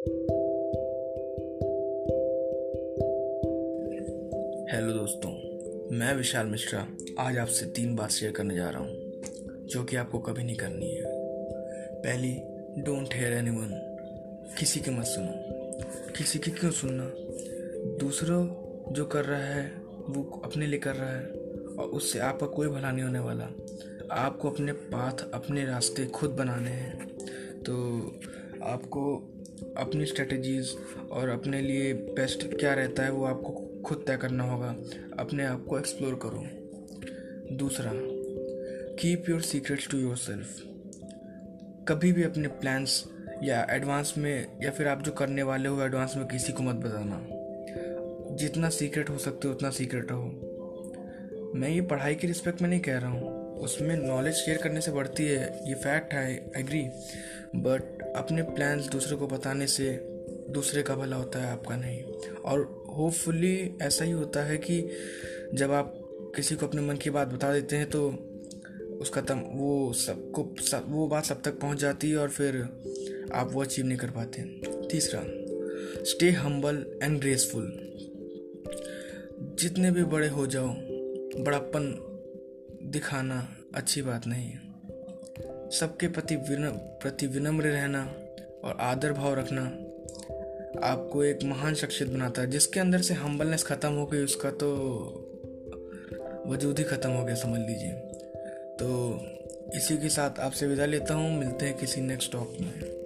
Hello दोस्तों, मैं विशाल मिश्रा आज आपसे तीन बात शेयर करने जा रहा हूँ, जो कि आपको कभी नहीं करनी है। पहली डोंट हेयर एनी वन किसी की मत सुनो। किसी की क्यों सुनना? दूसरों, जो कर रहा है, वो अपने लिए कर रहा है, और उससे आपका कोई भला नहीं होने वाला। आपको अपने पाथ अपने रास्ते खुद बनाने हैं। तो आपको अपनी स्ट्रेटजीज और अपने लिए बेस्ट क्या रहता है वो आपको खुद तय करना होगा। अपने आप को एक्सप्लोर करो। दूसरा keep your secrets to yourself कभी भी अपने प्लान्स या एडवांस में या फिर आप जो करने वाले हो एडवांस में किसी को मत बताना। जितना सीक्रेट हो सकते हो, उतना सीक्रेट रहो। मैं ये पढ़ाई की रिस्पेक्ट में नहीं कह रहा हूँ। उसमें नॉलेज शेयर करने से बढ़ती है, ये फैक्ट है एग्री बट अपने प्लान्स दूसरे को बताने से दूसरे का भला होता है, आपका नहीं. और होपफुली ऐसा ही होता है कि जब आप किसी को अपने मन की बात बता देते हैं तो उसका तम, वो सबको, सब, वो बात सब तक पहुँच जाती है और फिर आप वो अचीव नहीं कर पाते. तीसरा स्टे हम्बल एंड ग्रेसफुल जितने भी बड़े हो जाओ, बड़ापन दिखाना अच्छी बात नहीं है। सबके प्रति प्रति विनम्र रहना और आदर भाव रखना आपको एक महान शख्सियत बनाता है, जिसके अंदर से हम्बलनेस ख़त्म हो गई, उसका तो वजूद ही ख़त्म हो गया, समझ लीजिए। तो इसी के साथ आपसे विदा लेता हूँ, मिलते हैं किसी नेक्स्ट टॉक में।